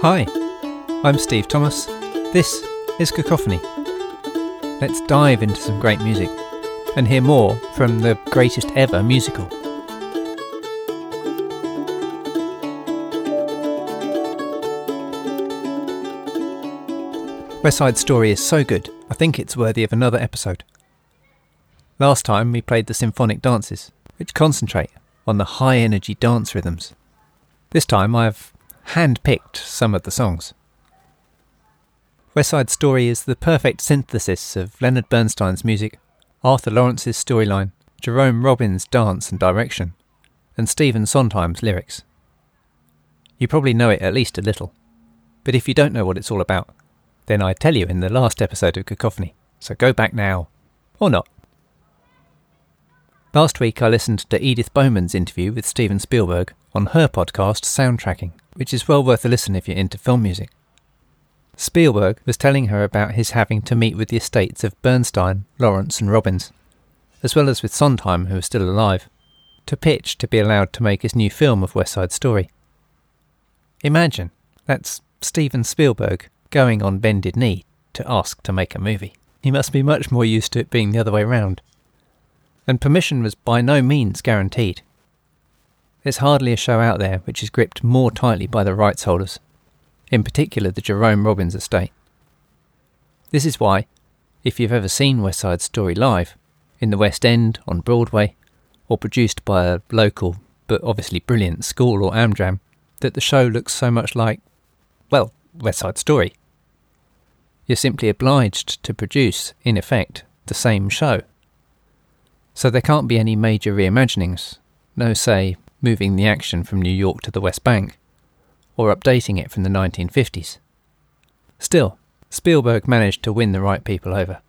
Hi, I'm Steve Thomas. This is Cacophony. Let's dive into some great music and hear more from the greatest ever musical. West Side Story is so good, I think it's worthy of another episode. Last time we played the symphonic dances, which concentrate on the high energy dance rhythms. This time I've hand picked some of the songs. West Side Story is the perfect synthesis of Leonard Bernstein's music, Arthur Laurents's storyline, Jerome Robbins' dance and direction, and Stephen Sondheim's lyrics. You probably know it at least a little, but if you don't know what it's all about, then I tell you in the last episode of Cacophony, so go back now. Or not. Last week I listened to Edith Bowman's interview with Steven Spielberg on her podcast Soundtracking, which is well worth a listen if you're into film music. Spielberg was telling her about his having to meet with the estates of Bernstein, Laurents, and Robbins, as well as with Sondheim, who was still alive, to pitch to be allowed to make his new film of West Side Story. Imagine, that's Steven Spielberg going on bended knee to ask to make a movie. He must be much more used to it being the other way round. And permission was by no means guaranteed. There's hardly a show out there which is gripped more tightly by the rights holders in particular the Jerome Robbins estate. This is why, if you've ever seen West Side Story live, in the West End, on Broadway, or produced by a local but obviously brilliant school or Amdram, that the show looks so much like, well, West Side Story. You're simply obliged to produce, in effect, the same show. So there can't be any major reimaginings, no, say, moving the action from New York to the West Bank, or updating it from the 1950s. Still, Spielberg managed to win the right people over.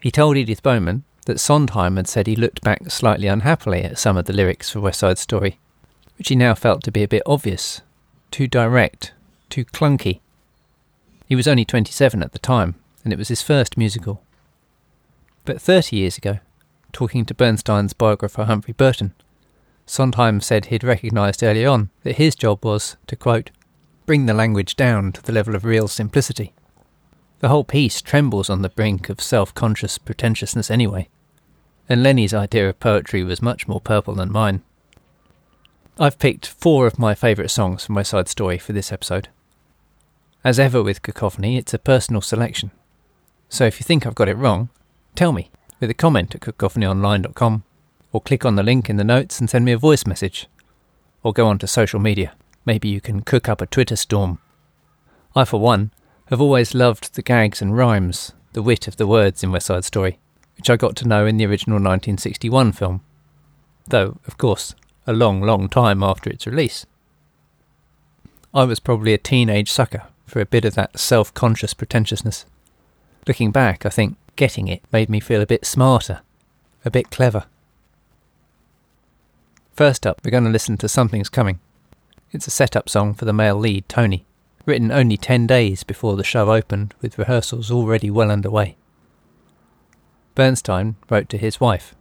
He told Edith Bowman that Sondheim had said he looked back slightly unhappily at some of the lyrics for West Side Story, which he now felt to be a bit obvious, too direct, too clunky. He was only 27 at the time, and it was his first musical. But 30 years ago, talking to Bernstein's biographer Humphrey Burton, Sondheim said he'd recognised early on that his job was to, quote, bring the language down to the level of real simplicity. The whole piece trembles on the brink of self conscious pretentiousness anyway, and Lenny's idea of poetry was much more purple than mine. I've picked four of my favourite songs from West Side Story for this episode. As ever with Cacophony, it's a personal selection. So if you think I've got it wrong, tell me with a comment at cacophonyonline.com or click on the link in the notes and send me a voice message. Or go on to social media. Maybe you can cook up a Twitter storm. I, for one, have always loved the gags and rhymes, the wit of the words in West Side Story, which I got to know in the original 1961 film. Though, of course, a long, long time after its release. I was probably a teenage sucker for a bit of that self conscious pretentiousness. Looking back, I think getting it made me feel a bit smarter, a bit clever. First up, we're going to listen to Something's Coming. It's a setup song for the male lead, Tony, written only 10 days before the show opened, with rehearsals already well underway. Bernstein wrote to his wife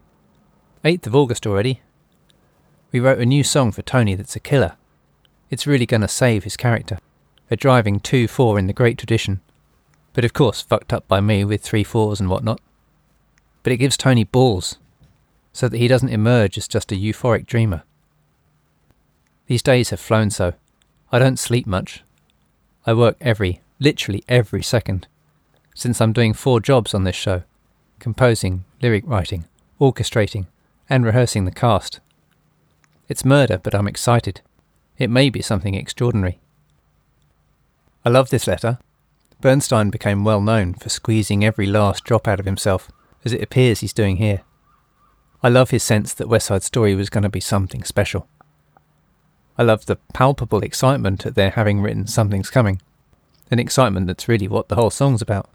8th of August already. We wrote a new song for Tony that's a killer. It's really going to save his character. A driving 2 4 in the great tradition, but of course fucked up by me with 3 4s and whatnot. But it gives Tony balls so that he doesn't emerge as just a euphoric dreamer. These days have flown so. I don't sleep much. I work every, literally every second, since I'm doing four jobs on this show composing, lyric writing, orchestrating, and rehearsing the cast. It's murder, but I'm excited. It may be something extraordinary. I love this letter. Bernstein became well known for squeezing every last drop out of himself, as it appears he's doing here. I love his sense that West Side Story was going to be something special. I love the palpable excitement at their having written Something's Coming, an excitement that's really what the whole song's about.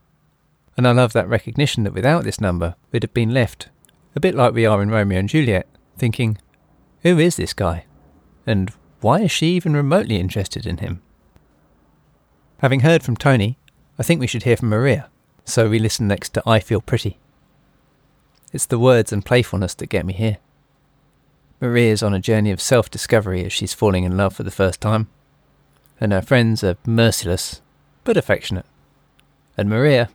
And I love that recognition that without this number, we'd have been left, a bit like we are in Romeo and Juliet, thinking, who is this guy? And why is she even remotely interested in him? Having heard from Tony, I think we should hear from Maria, so we listen next to I Feel Pretty. It's the words and playfulness that get me here. Maria's on a journey of self discovery as she's falling in love for the first time, and her friends are merciless but affectionate. And Maria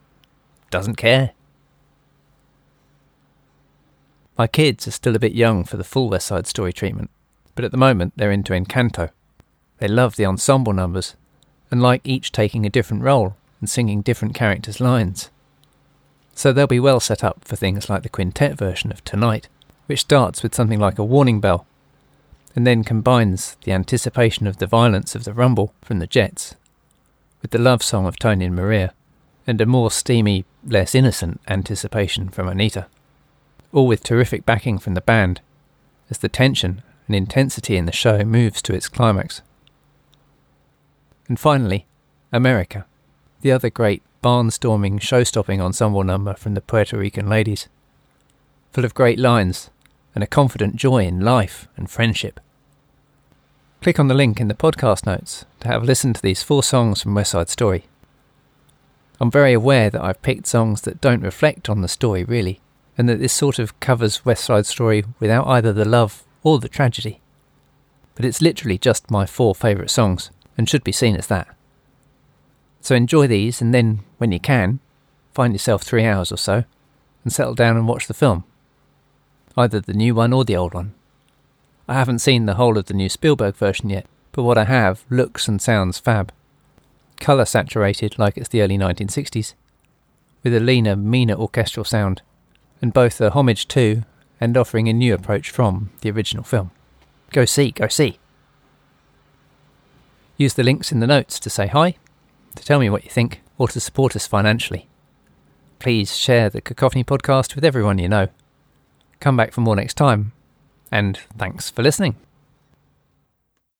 doesn't care. My kids are still a bit young for the full West Side Story treatment, but at the moment they're into Encanto. They love the ensemble numbers and like each taking a different role and singing different characters' lines. So they'll be well set up for things like the quintet version of Tonight, which starts with something like a warning bell and then combines the anticipation of the violence of the rumble from the Jets with the love song of Tony and Maria and a more steamy, less innocent anticipation from Anita all with terrific backing from the band, as the tension and intensity in the show moves to its climax. And finally, America, the other great barnstorming, show stopping ensemble number from the Puerto Rican ladies, full of great lines and a confident joy in life and friendship. Click on the link in the podcast notes to have listened to these four songs from West Side Story. I'm very aware that I've picked songs that don't reflect on the story really, and that this sort of covers West Side Story without either the love or the tragedy. But it's literally just my four favourite songs, and should be seen as that. So enjoy these, and then, when you can, find yourself three hours or so, and settle down and watch the film. Either the new one or the old one. I haven't seen the whole of the new Spielberg version yet, but what I have looks and sounds fab. Colour saturated like it's the early 1960s, with a leaner, meaner orchestral sound and both a homage to and offering a new approach from the original film. Go see, go see. Use the links in the notes to say hi, to tell me what you think, or to support us financially. Please share the Cacophony podcast with everyone you know. Come back for more next time, and thanks for listening.